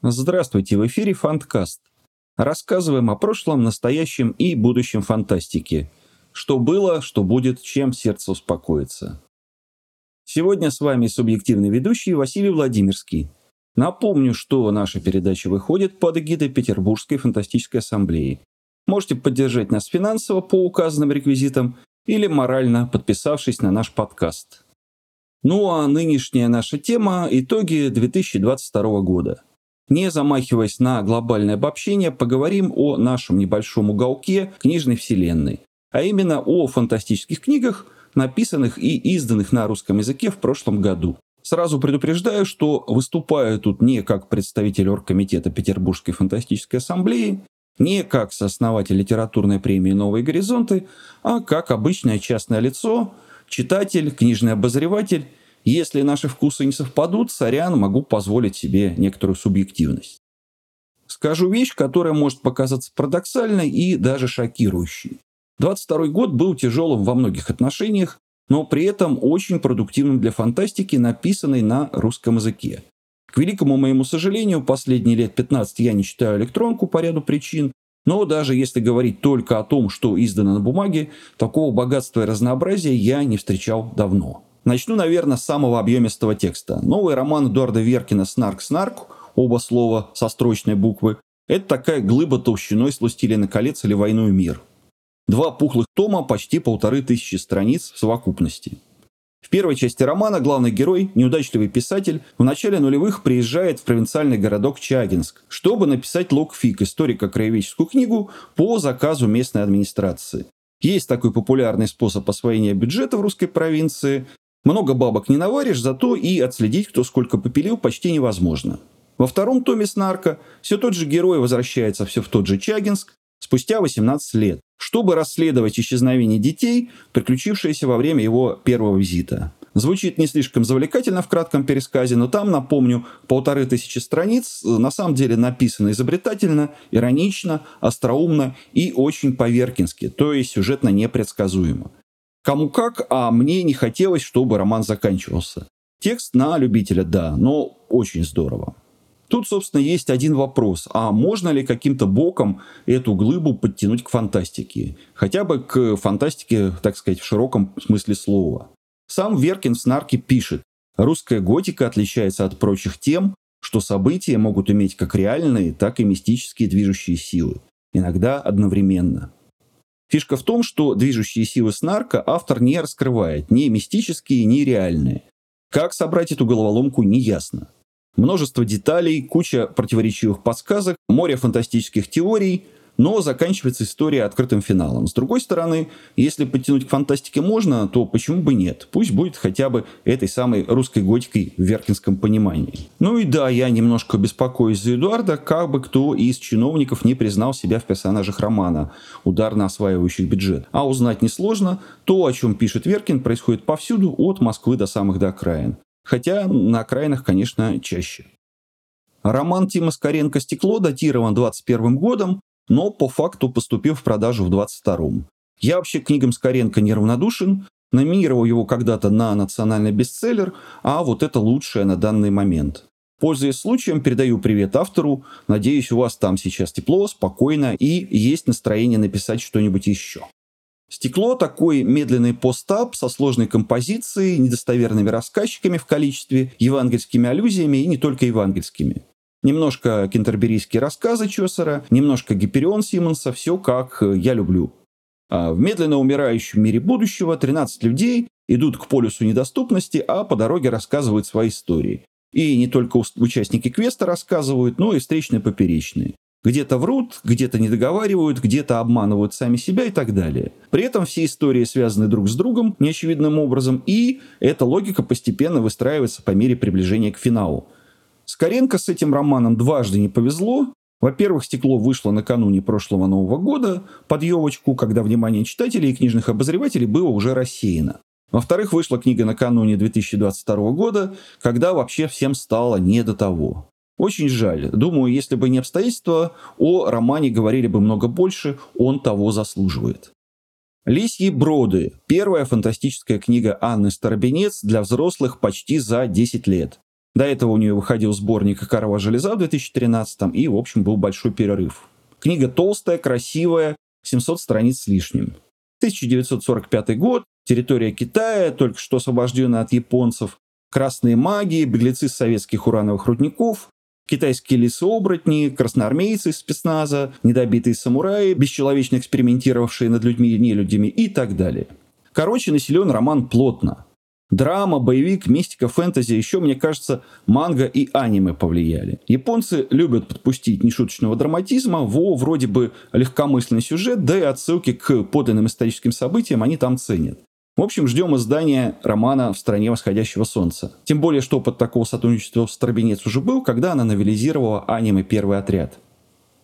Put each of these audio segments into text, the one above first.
Здравствуйте, в эфире Фанткаст. Рассказываем о прошлом, настоящем и будущем фантастики. Что было, что будет, чем сердце успокоится. Сегодня с вами субъективный ведущий Василий Владимирский. Напомню, что наша передача выходит под эгидой Петербургской фантастической ассамблеи. Можете поддержать нас финансово по указанным реквизитам или морально, подписавшись на наш подкаст. Ну а нынешняя наша тема – итоги 2022 года. Не замахиваясь на глобальное обобщение, поговорим о нашем небольшом уголке книжной вселенной, а именно о фантастических книгах, написанных и изданных на русском языке в прошлом году. Сразу предупреждаю, что выступаю тут не как представитель оргкомитета Петербургской фантастической ассамблеи, не как сооснователь литературной премии «Новые горизонты», а как обычное частное лицо, читатель, книжный обозреватель. Если наши вкусы не совпадут, сорян, могу позволить себе некоторую субъективность. Скажу вещь, которая может показаться парадоксальной и даже шокирующей. 22 год был тяжелым во многих отношениях, но при этом очень продуктивным для фантастики, написанной на русском языке. К великому моему сожалению, последние лет 15 я не читаю электронку по ряду причин, но даже если говорить только о том, что издано на бумаге, такого богатства и разнообразия я не встречал давно. Начну, наверное, с самого объемистого текста. Новый роман Эдуарда Веркина «Снарк-снарк», оба слова со строчной буквы, это такая глыба толщиной с «Властелина колец» или «Войну и мир». Два пухлых тома, почти полторы тысячи страниц в совокупности. В первой части романа главный герой, неудачливый писатель, в начале нулевых приезжает в провинциальный городок Чагинск, чтобы написать логфик историко-краеведческую книгу по заказу местной администрации. Есть такой популярный способ освоения бюджета в русской провинции. Много бабок не наваришь, зато и отследить, кто сколько попилил, почти невозможно. Во втором томе «Снарка» все тот же герой возвращается все в тот же Чагинск спустя 18 лет чтобы расследовать исчезновение детей, приключившееся во время его первого визита. Звучит не слишком завлекательно в кратком пересказе, но там, напомню, полторы тысячи страниц на самом деле написано изобретательно, иронично, остроумно и очень поверкински, то есть сюжетно непредсказуемо. Кому как, а мне не хотелось, чтобы роман заканчивался. Текст на любителя, да, но очень здорово. Тут, собственно, есть один вопрос. А можно ли каким-то боком эту глыбу подтянуть к фантастике? Хотя бы к фантастике, так сказать, в широком смысле слова. Сам Веркин в «Снарке» пишет, русская готика отличается от прочих тем, что события могут иметь как реальные, так и мистические движущие силы. Иногда одновременно. Фишка в том, что движущие силы снарка автор не раскрывает, ни мистические, ни реальные. Как собрать эту головоломку, неясно. Множество деталей, куча противоречивых подсказок, море фантастических теорий, но заканчивается история открытым финалом. С другой стороны, если подтянуть к фантастике можно, то почему бы нет? Пусть будет хотя бы этой самой русской готикой в веркинском понимании. Ну и да, я немножко беспокоюсь за Эдуарда, как бы кто из чиновников не признал себя в персонажах романа, ударно осваивающих бюджет. А узнать несложно, то, о чем пишет Веркин, происходит повсюду, от Москвы до самых до окраин хотя на окраинах, конечно, чаще. Роман Тима Скоренко «Стекло» датирован 21 годом, но по факту поступил в продажу в 22 Я вообще к книгам Скоренко неравнодушен, номинировал его когда-то на национальный бестселлер, а вот это лучшее на данный момент. Пользуясь случаем, передаю привет автору. Надеюсь, у вас там сейчас тепло, спокойно и есть настроение написать что-нибудь еще. Стекло – такой медленный постап со сложной композицией, недостоверными рассказчиками в количестве, евангельскими аллюзиями и не только евангельскими. Немножко кентерберийские рассказы Чосера, немножко Гиперион Симмонса, все как я люблю. А в медленно умирающем мире будущего 13 людей идут к полюсу недоступности, а по дороге рассказывают свои истории. И не только участники квеста рассказывают, но и встречные поперечные. Где-то врут, где-то не договаривают, где-то обманывают сами себя и так далее. При этом все истории связаны друг с другом неочевидным образом, и эта логика постепенно выстраивается по мере приближения к финалу. Скоренко с этим романом дважды не повезло. Во-первых, «Стекло» вышло накануне прошлого Нового года под елочку, когда внимание читателей и книжных обозревателей было уже рассеяно. Во-вторых, вышла книга накануне 2022 года, когда вообще всем стало не до того. Очень жаль. Думаю, если бы не обстоятельства, о романе говорили бы много больше, он того заслуживает. «Лисьи броды» – первая фантастическая книга Анны Старобинец для взрослых почти за 10 лет. До этого у нее выходил сборник «Карова железа» в 2013 и, в общем, был большой перерыв. Книга толстая, красивая, 700 страниц с лишним. 1945 год, территория Китая, только что освобожденная от японцев, красные маги, беглецы с советских урановых рудников, китайские лесооборотни, красноармейцы из спецназа, недобитые самураи, бесчеловечно экспериментировавшие над людьми и нелюдями и так далее. Короче, населен роман плотно. Драма, боевик, мистика, фэнтези, еще, мне кажется, манга и аниме повлияли. Японцы любят подпустить нешуточного драматизма во вроде бы легкомысленный сюжет, да и отсылки к подлинным историческим событиям они там ценят. В общем, ждем издания романа «В стране восходящего солнца». Тем более, что опыт такого сотрудничества с Старобинец уже был, когда она новелизировала аниме «Первый отряд».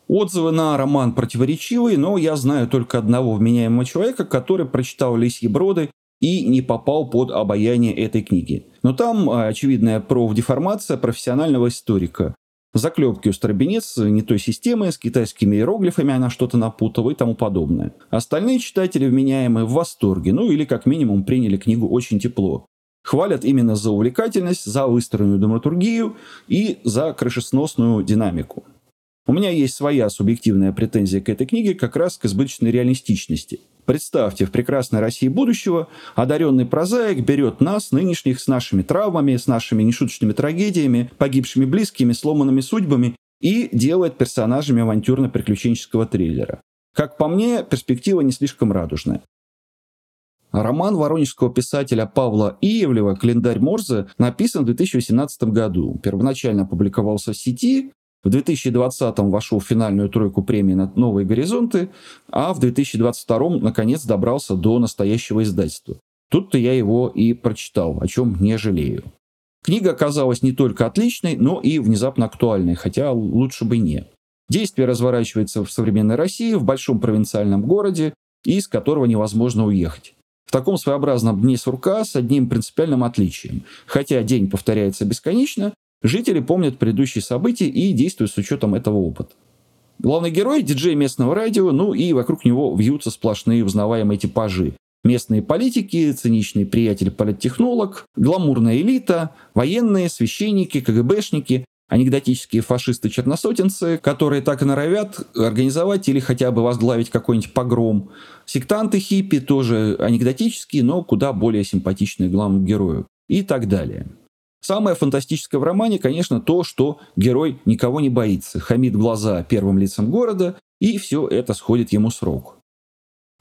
Отзывы на роман противоречивые, но я знаю только одного вменяемого человека, который прочитал «Лисьи броды» и не попал под обаяние этой книги. Но там а, очевидная профдеформация профессионального историка. Заклепки у Старобинец не той системы, с китайскими иероглифами она что-то напутала и тому подобное. Остальные читатели вменяемые в восторге, ну или как минимум приняли книгу очень тепло. Хвалят именно за увлекательность, за выстроенную драматургию и за крышесносную динамику. У меня есть своя субъективная претензия к этой книге как раз к избыточной реалистичности. Представьте, в прекрасной России будущего одаренный прозаик берет нас, нынешних, с нашими травмами, с нашими нешуточными трагедиями, погибшими близкими, сломанными судьбами и делает персонажами авантюрно-приключенческого триллера. Как по мне, перспектива не слишком радужная. Роман воронежского писателя Павла Иевлева «Календарь Морзе» написан в 2018 году. Первоначально опубликовался в сети, в 2020-м вошел в финальную тройку премии на «Новые горизонты», а в 2022-м, наконец, добрался до настоящего издательства. Тут-то я его и прочитал, о чем не жалею. Книга оказалась не только отличной, но и внезапно актуальной, хотя лучше бы не. Действие разворачивается в современной России, в большом провинциальном городе, из которого невозможно уехать. В таком своеобразном дне сурка с одним принципиальным отличием. Хотя день повторяется бесконечно, Жители помнят предыдущие события и действуют с учетом этого опыта. Главный герой – диджей местного радио, ну и вокруг него вьются сплошные узнаваемые типажи. Местные политики, циничный приятель-политтехнолог, гламурная элита, военные, священники, КГБшники, анекдотические фашисты-черносотенцы, которые так и норовят организовать или хотя бы возглавить какой-нибудь погром. Сектанты хиппи тоже анекдотические, но куда более симпатичные главному герою. И так далее. Самое фантастическое в романе, конечно, то, что герой никого не боится, хамит глаза первым лицам города, и все это сходит ему с рук.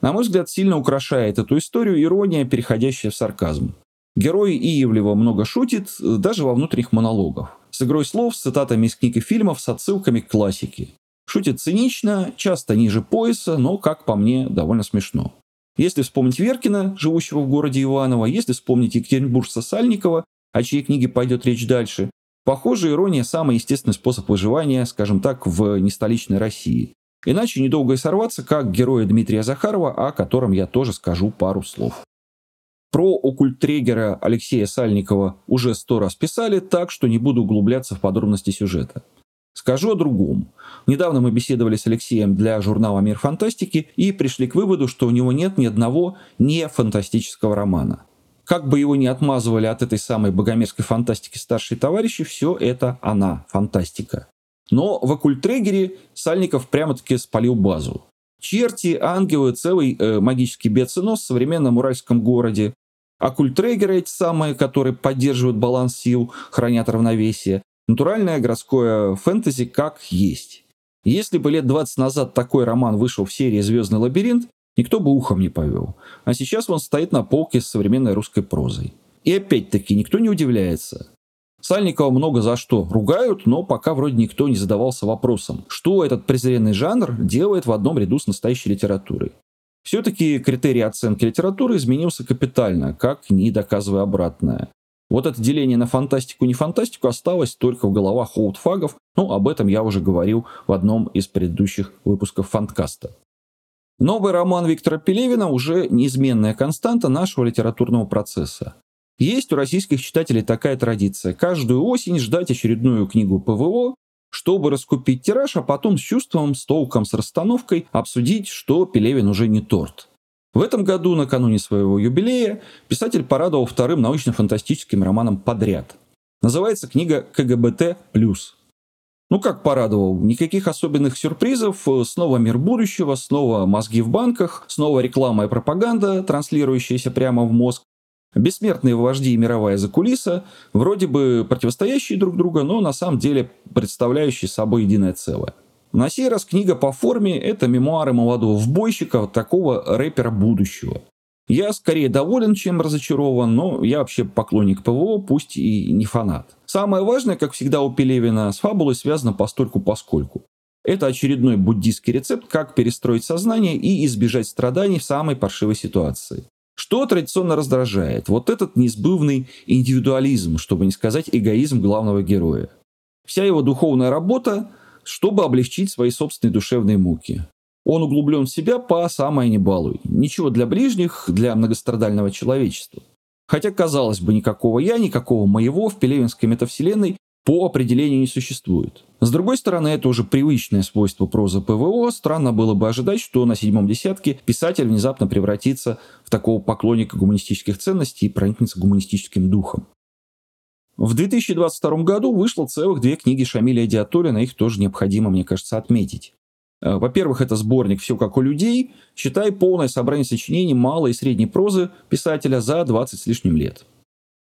На мой взгляд, сильно украшает эту историю ирония, переходящая в сарказм. Герой Иевлева много шутит, даже во внутренних монологах. С игрой слов, с цитатами из книг и фильмов, с отсылками к классике. Шутит цинично, часто ниже пояса, но, как по мне, довольно смешно. Если вспомнить Веркина, живущего в городе Иваново, если вспомнить Екатеринбуржца Сальникова, о чьей книге пойдет речь дальше. Похоже, ирония – самый естественный способ выживания, скажем так, в нестоличной России. Иначе недолго и сорваться, как героя Дмитрия Захарова, о котором я тоже скажу пару слов. Про оккультрегера Алексея Сальникова уже сто раз писали, так что не буду углубляться в подробности сюжета. Скажу о другом. Недавно мы беседовали с Алексеем для журнала «Мир фантастики» и пришли к выводу, что у него нет ни одного не фантастического романа. Как бы его ни отмазывали от этой самой богомерзкой фантастики старшие товарищи, все это она, фантастика. Но в оккультрегере Сальников прямо-таки спалил базу. Черти, ангелы, целый э, магический биоценоз в современном уральском городе. Оккультрегеры эти самые, которые поддерживают баланс сил, хранят равновесие. Натуральное городское фэнтези как есть. Если бы лет 20 назад такой роман вышел в серии «Звездный лабиринт», никто бы ухом не повел. А сейчас он стоит на полке с современной русской прозой. И опять-таки никто не удивляется. Сальникова много за что ругают, но пока вроде никто не задавался вопросом, что этот презренный жанр делает в одном ряду с настоящей литературой. Все-таки критерий оценки литературы изменился капитально, как ни доказывая обратное. Вот это деление на фантастику не фантастику осталось только в головах олдфагов, ну, об этом я уже говорил в одном из предыдущих выпусков фанткаста. Новый роман Виктора Пелевина уже неизменная константа нашего литературного процесса. Есть у российских читателей такая традиция – каждую осень ждать очередную книгу ПВО, чтобы раскупить тираж, а потом с чувством, с толком, с расстановкой обсудить, что Пелевин уже не торт. В этом году, накануне своего юбилея, писатель порадовал вторым научно-фантастическим романом подряд. Называется книга «КГБТ плюс». Ну, как порадовал, никаких особенных сюрпризов, снова мир будущего, снова мозги в банках, снова реклама и пропаганда, транслирующаяся прямо в мозг, бессмертные вожди и мировая закулиса, вроде бы противостоящие друг другу, но на самом деле представляющие собой единое целое. На сей раз книга по форме – это мемуары молодого вбойщика, такого рэпера будущего. Я скорее доволен, чем разочарован, но я вообще поклонник ПВО, пусть и не фанат. Самое важное, как всегда у Пелевина, с фабулой связано постольку поскольку. Это очередной буддийский рецепт, как перестроить сознание и избежать страданий в самой паршивой ситуации. Что традиционно раздражает? Вот этот неизбывный индивидуализм, чтобы не сказать эгоизм главного героя. Вся его духовная работа, чтобы облегчить свои собственные душевные муки. Он углублен в себя по самое не балуй. Ничего для ближних, для многострадального человечества. Хотя, казалось бы, никакого «я», никакого «моего» в пелевинской метавселенной по определению не существует. С другой стороны, это уже привычное свойство прозы ПВО. Странно было бы ожидать, что на седьмом десятке писатель внезапно превратится в такого поклонника гуманистических ценностей и проникнется гуманистическим духом. В 2022 году вышло целых две книги Шамиля Диатолина, их тоже необходимо, мне кажется, отметить. Э, во-первых, это сборник «Все как у людей», считай полное собрание сочинений малой и средней прозы писателя за 20 с лишним лет.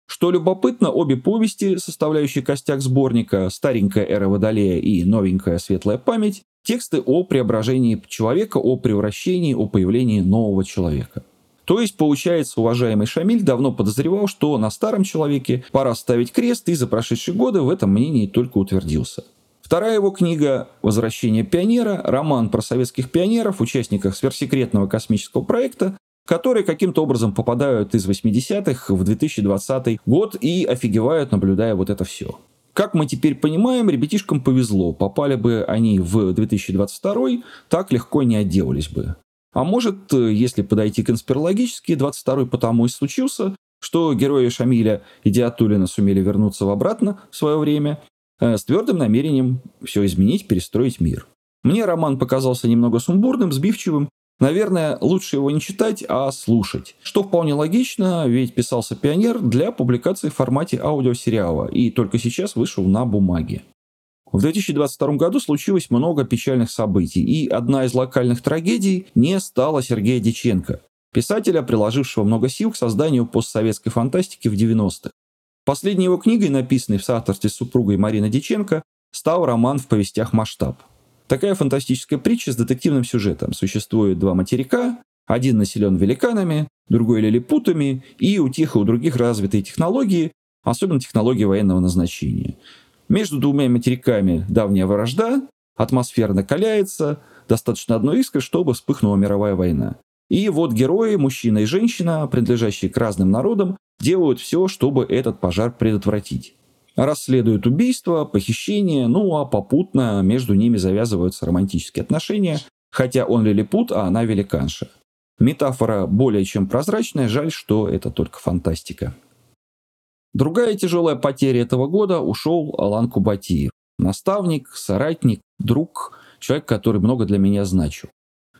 Что любопытно, обе повести, составляющие костяк сборника «Старенькая эра Водолея» и «Новенькая светлая память», тексты о преображении человека, о превращении, о появлении нового человека. То есть, получается, уважаемый Шамиль давно подозревал, что на старом человеке пора ставить крест, и за прошедшие годы в этом мнении только утвердился. Вторая его книга «Возвращение пионера» – роман про советских пионеров, участниках сверхсекретного космического проекта, которые каким-то образом попадают из 80-х в 2020 год и офигевают, наблюдая вот это все. Как мы теперь понимаем, ребятишкам повезло. Попали бы они в 2022, так легко не отделались бы. А может, если подойти конспирологически, 22 потому и случился, что герои Шамиля и Диатулина сумели вернуться в обратно в свое время с твердым намерением все изменить, перестроить мир. Мне роман показался немного сумбурным, сбивчивым. Наверное, лучше его не читать, а слушать. Что вполне логично, ведь писался «Пионер» для публикации в формате аудиосериала и только сейчас вышел на бумаге. В 2022 году случилось много печальных событий, и одна из локальных трагедий не стала Сергея Диченко, писателя, приложившего много сил к созданию постсоветской фантастики в 90-х. Последней его книгой, написанной в соавторстве с супругой Мариной Диченко, стал роман в повестях «Масштаб». Такая фантастическая притча с детективным сюжетом. Существует два материка, один населен великанами, другой лилипутами, и у тех и у других развитые технологии, особенно технологии военного назначения. Между двумя материками давняя вражда, атмосфера накаляется, достаточно одной искры, чтобы вспыхнула мировая война. И вот герои, мужчина и женщина, принадлежащие к разным народам, делают все, чтобы этот пожар предотвратить. Расследуют убийства, похищения, ну а попутно между ними завязываются романтические отношения, хотя он лилипут, а она великанша. Метафора более чем прозрачная, жаль, что это только фантастика. Другая тяжелая потеря этого года ушел Алан Кубатиев. Наставник, соратник, друг, человек, который много для меня значил.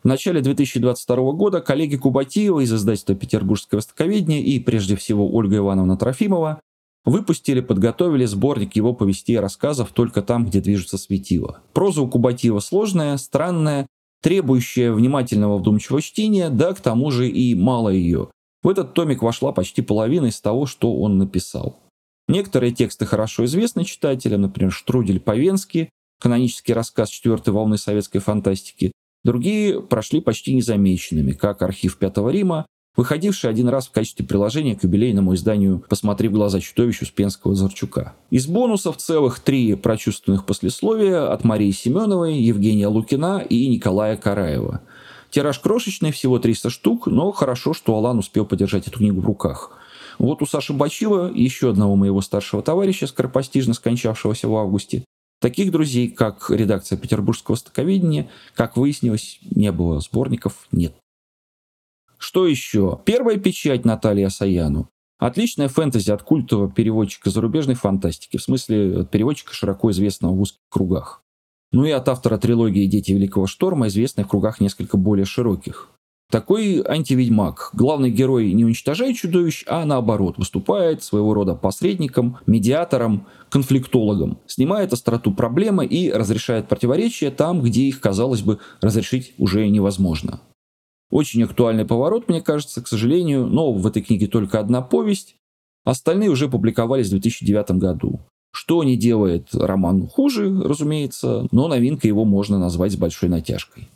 В начале 2022 года коллеги Кубатиева из издательства «Петербургское востоковедение» и, прежде всего, Ольга Ивановна Трофимова выпустили, подготовили сборник его повестей и рассказов «Только там, где движутся светила». Проза у Кубатиева сложная, странная, требующая внимательного вдумчивого чтения, да к тому же и мало ее. В этот томик вошла почти половина из того, что он написал. Некоторые тексты хорошо известны читателям, например, «Штрудель по-венски», канонический рассказ четвертой волны советской фантастики, Другие прошли почти незамеченными, как архив Пятого Рима, выходивший один раз в качестве приложения к юбилейному изданию «Посмотри в глаза чудовищу» Спенского Зарчука. Из бонусов целых три прочувственных послесловия от Марии Семеновой, Евгения Лукина и Николая Караева. Тираж крошечный, всего 300 штук, но хорошо, что Алан успел подержать эту книгу в руках. Вот у Саши Бачива, еще одного моего старшего товарища, скоропостижно скончавшегося в августе, Таких друзей, как редакция Петербургского стоковедения, как выяснилось, не было. Сборников нет. Что еще? Первая печать Натальи Асаяну. Отличная фэнтези от культового переводчика зарубежной фантастики, в смысле от переводчика, широко известного в узких кругах. Ну и от автора трилогии «Дети Великого Шторма», известной в кругах несколько более широких. Такой антиведьмак. Главный герой не уничтожает чудовищ, а наоборот, выступает своего рода посредником, медиатором, конфликтологом. Снимает остроту проблемы и разрешает противоречия там, где их, казалось бы, разрешить уже невозможно. Очень актуальный поворот, мне кажется, к сожалению, но в этой книге только одна повесть. Остальные уже публиковались в 2009 году. Что не делает роман хуже, разумеется, но новинкой его можно назвать с большой натяжкой.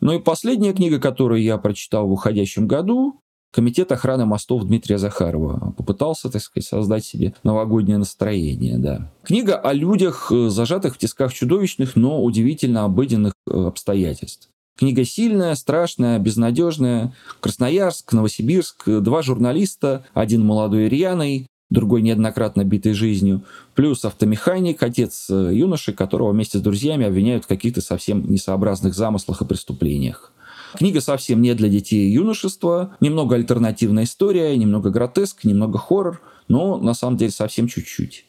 Ну и последняя книга, которую я прочитал в уходящем году, Комитет охраны мостов Дмитрия Захарова попытался, так сказать, создать себе новогоднее настроение, да. Книга о людях, э, зажатых в тисках чудовищных, но удивительно обыденных э, обстоятельств. Книга сильная, страшная, безнадежная. Красноярск, Новосибирск, два журналиста, один молодой и рьяный, другой неоднократно битый жизнью, плюс автомеханик, отец э, юноши, которого вместе с друзьями обвиняют в каких-то совсем несообразных замыслах и преступлениях. Книга совсем не для детей и юношества, немного альтернативная история, немного гротеск, немного хоррор, но на самом деле совсем чуть-чуть.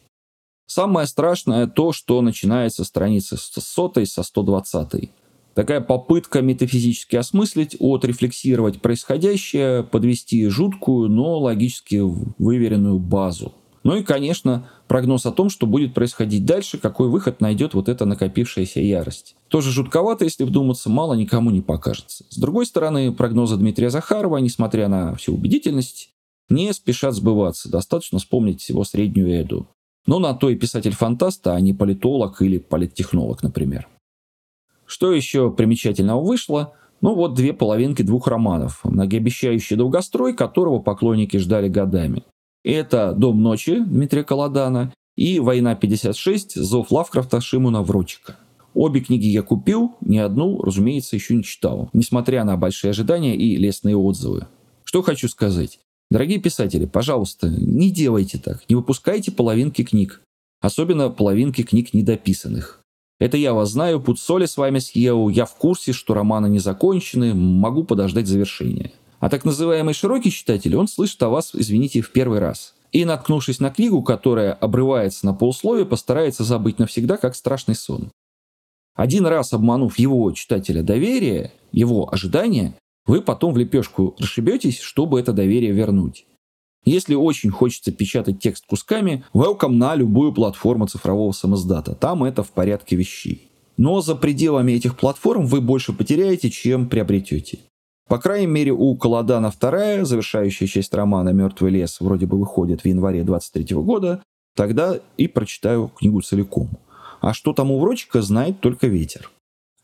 Самое страшное то, что начинается страницы с 100 со 120. Такая попытка метафизически осмыслить, отрефлексировать происходящее, подвести жуткую, но логически выверенную базу. Ну и, конечно, прогноз о том, что будет происходить дальше, какой выход найдет вот эта накопившаяся ярость. Тоже жутковато, если вдуматься, мало никому не покажется. С другой стороны, прогнозы Дмитрия Захарова, несмотря на всю убедительность, не спешат сбываться. Достаточно вспомнить всего среднюю Эду. Но на то и писатель-фантаст, а не политолог или политтехнолог, например. Что еще примечательного вышло? Ну вот две половинки двух романов, многообещающий долгострой, которого поклонники ждали годами. Это «Дом ночи» Дмитрия Колодана и «Война 56. Зов Лавкрафта Шимуна Врочика». Обе книги я купил, ни одну, разумеется, еще не читал, несмотря на большие ожидания и лестные отзывы. Что хочу сказать. Дорогие писатели, пожалуйста, не делайте так, не выпускайте половинки книг, особенно половинки книг недописанных. Это я вас знаю, пуд соли с вами съел, я в курсе, что романы не закончены, могу подождать завершения. А так называемый широкий читатель, он слышит о вас, извините, в первый раз. И, наткнувшись на книгу, которая обрывается на полусловие, постарается забыть навсегда, как страшный сон. Один раз обманув его читателя доверие, его ожидания, вы потом в лепешку расшибетесь, чтобы это доверие вернуть. Если очень хочется печатать текст кусками, welcome на любую платформу цифрового самоздата. Там это в порядке вещей. Но за пределами этих платформ вы больше потеряете, чем приобретете. По крайней мере, у Колодана вторая, завершающая часть романа «Мертвый лес» вроде бы выходит в январе 23 года, тогда и прочитаю книгу целиком. А что там у Врочика, знает только ветер.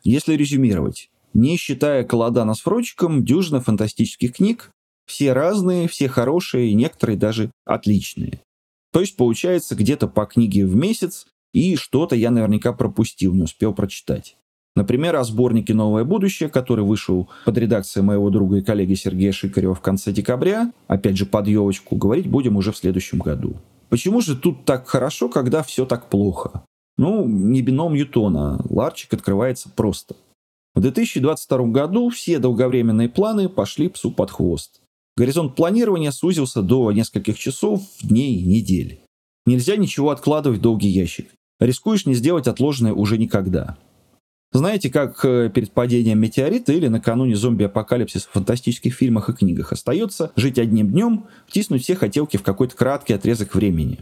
Если резюмировать, не считая Колодана с Врочиком, дюжина фантастических книг, все разные, все хорошие, некоторые даже отличные. То есть получается где-то по книге в месяц, и что-то я наверняка пропустил, не успел прочитать. Например, о сборнике «Новое будущее», который вышел под редакцией моего друга и коллеги Сергея Шикарева в конце декабря, опять же под елочку, говорить будем уже в следующем году. Почему же тут так хорошо, когда все так плохо? Ну, не бином Ньютона. Ларчик открывается просто. В 2022 году все долговременные планы пошли псу под хвост. Горизонт планирования сузился до нескольких часов, дней, недель. Нельзя ничего откладывать в долгий ящик. Рискуешь не сделать отложенное уже никогда. Знаете, как э, перед падением метеорита или накануне зомби-апокалипсиса в фантастических фильмах и книгах остается жить одним днем, втиснуть все хотелки в какой-то краткий отрезок времени.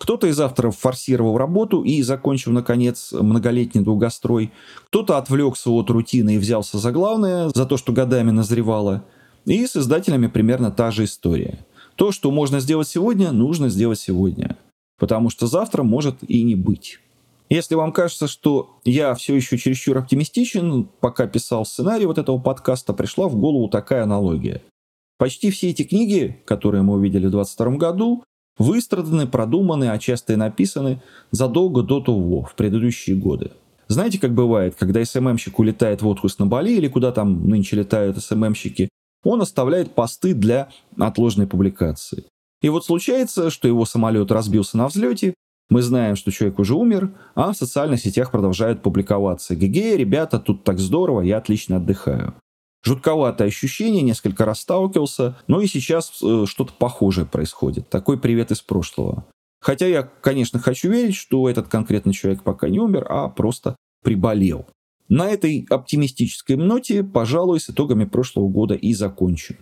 Кто-то из авторов форсировал работу и закончил, наконец, многолетний долгострой. Кто-то отвлекся от рутины и взялся за главное, за то, что годами назревало – и с издателями примерно та же история. То, что можно сделать сегодня, нужно сделать сегодня. Потому что завтра может и не быть. Если вам кажется, что я все еще чересчур оптимистичен, пока писал сценарий вот этого подкаста, пришла в голову такая аналогия. Почти все эти книги, которые мы увидели в 2022 году, выстраданы, продуманы, а часто и написаны задолго до того, в предыдущие годы. Знаете, как бывает, когда СММщик улетает в отпуск на Бали или куда там нынче летают СММщики, он оставляет посты для отложенной публикации. И вот случается, что его самолет разбился на взлете, мы знаем, что человек уже умер, а в социальных сетях продолжают публиковаться. ГГ, ребята, тут так здорово, я отлично отдыхаю. Жутковатое ощущение, несколько раз сталкивался, но и сейчас э, что-то похожее происходит. Такой привет из прошлого. Хотя я, конечно, хочу верить, что этот конкретный человек пока не умер, а просто приболел. На этой оптимистической ноте, пожалуй, с итогами прошлого года и закончим.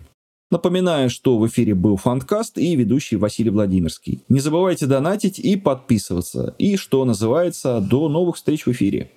Напоминаю, что в эфире был Фанткаст и ведущий Василий Владимирский. Не забывайте донатить и подписываться. И, что называется, до новых встреч в эфире.